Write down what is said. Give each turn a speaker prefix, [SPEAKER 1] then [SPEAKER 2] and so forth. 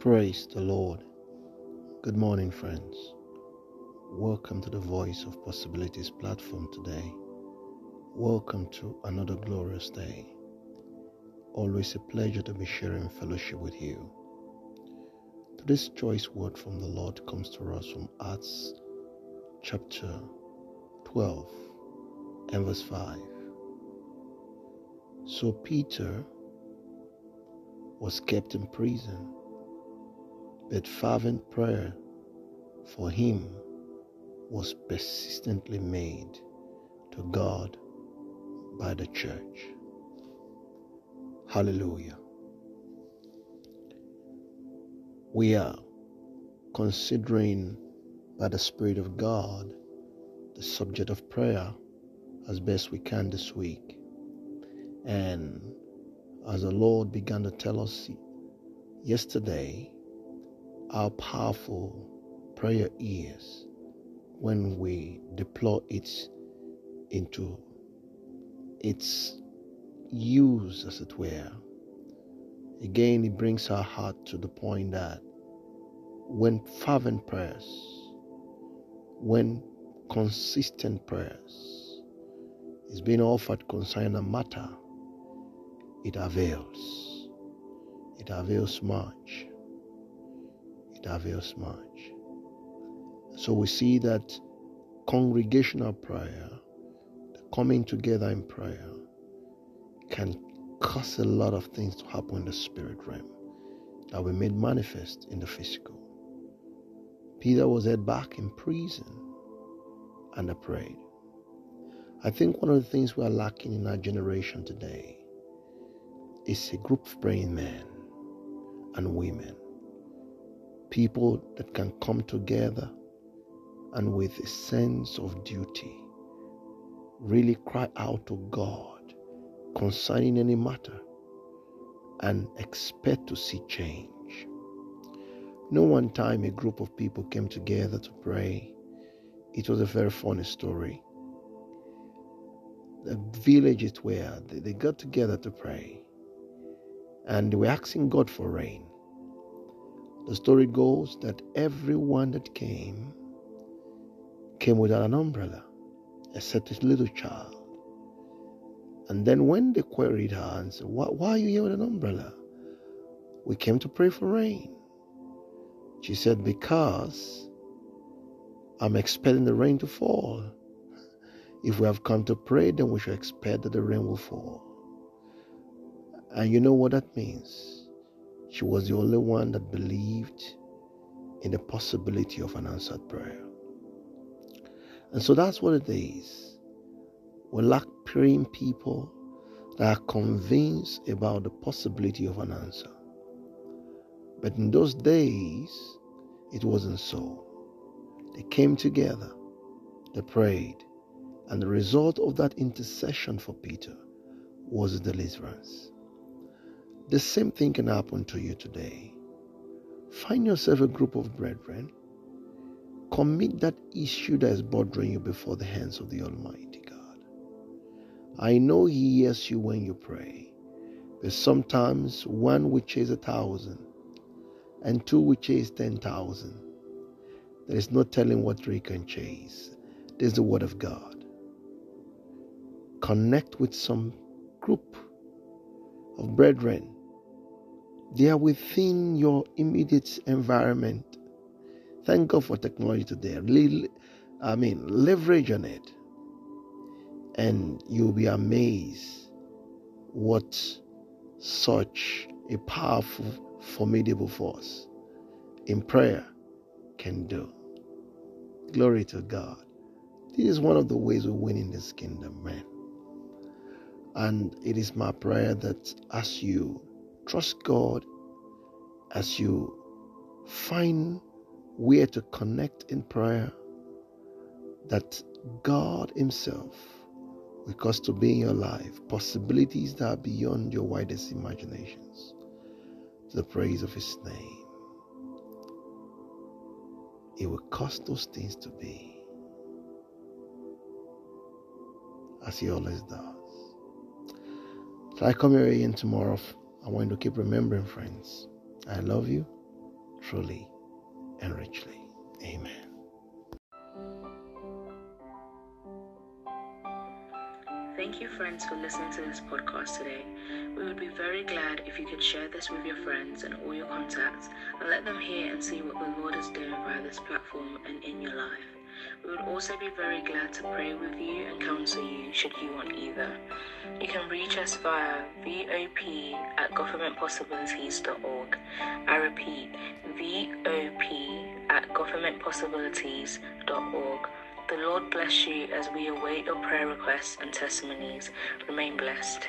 [SPEAKER 1] Praise the Lord. Good morning, friends. Welcome to the Voice of Possibilities platform today. Welcome to another glorious day. Always a pleasure to be sharing fellowship with you. Today's choice word from the Lord comes to us from Acts chapter 12 and verse 5. So Peter was kept in prison, but fervent prayer for him was persistently made to God by the church. Hallelujah. We are considering by the Spirit of God the subject of prayer as best we can this week. And as the Lord began to tell us yesterday, how powerful prayer is when we deploy it into its use, as it were. Again, it brings our heart to the point that when fervent prayers, when consistent prayers is being offered concerning a matter, it avails. It avails much. It avails much. So we see that congregational prayer, the coming together in prayer, can cause a lot of things to happen in the spirit realm that were made manifest in the physical. Peter was held back in prison and I prayed. I think one of the things we are lacking in our generation today is a group of praying men and women. People that can come together and with a sense of duty really cry out to God concerning any matter and expect to see change. No one time a group of people came together to pray. It was a very funny story. The villages where they got together to pray and they were asking God for rain. The story goes that everyone that came came without an umbrella, except this little child. And then when they queried her and said, why, why are you here with an umbrella? We came to pray for rain. She said, Because I'm expecting the rain to fall. If we have come to pray, then we should expect that the rain will fall. And you know what that means? She was the only one that believed in the possibility of an answered prayer. And so that's what it is. We lack praying people that are convinced about the possibility of an answer. But in those days, it wasn't so. They came together, they prayed, and the result of that intercession for Peter was deliverance. The same thing can happen to you today. Find yourself a group of brethren. Commit that issue that is bothering you before the hands of the Almighty God. I know He hears you when you pray, but sometimes one will chase a thousand, and two will chase ten thousand. There is no telling what three can chase. There's the Word of God. Connect with some group of brethren they are within your immediate environment. Thank God for technology today. I mean, leverage on it. And you'll be amazed what such a powerful, formidable force in prayer can do. Glory to God. This is one of the ways we win in this kingdom, man. And it is my prayer that as you Trust God as you find where to connect in prayer, that God Himself will cause to be in your life possibilities that are beyond your widest imaginations to the praise of His name. It will cause those things to be as He always does. So I come here again tomorrow I want you to keep remembering, friends. I love you truly and richly. Amen.
[SPEAKER 2] Thank you, friends, for listening to this podcast today. We would be very glad if you could share this with your friends and all your contacts and let them hear and see what the Lord is doing via this platform and in your life. We would also be very glad to pray with you and counsel you should you want either. You can reach us via VOP at governmentpossibilities.org. I repeat, VOP at governmentpossibilities.org. The Lord bless you as we await your prayer requests and testimonies. Remain blessed.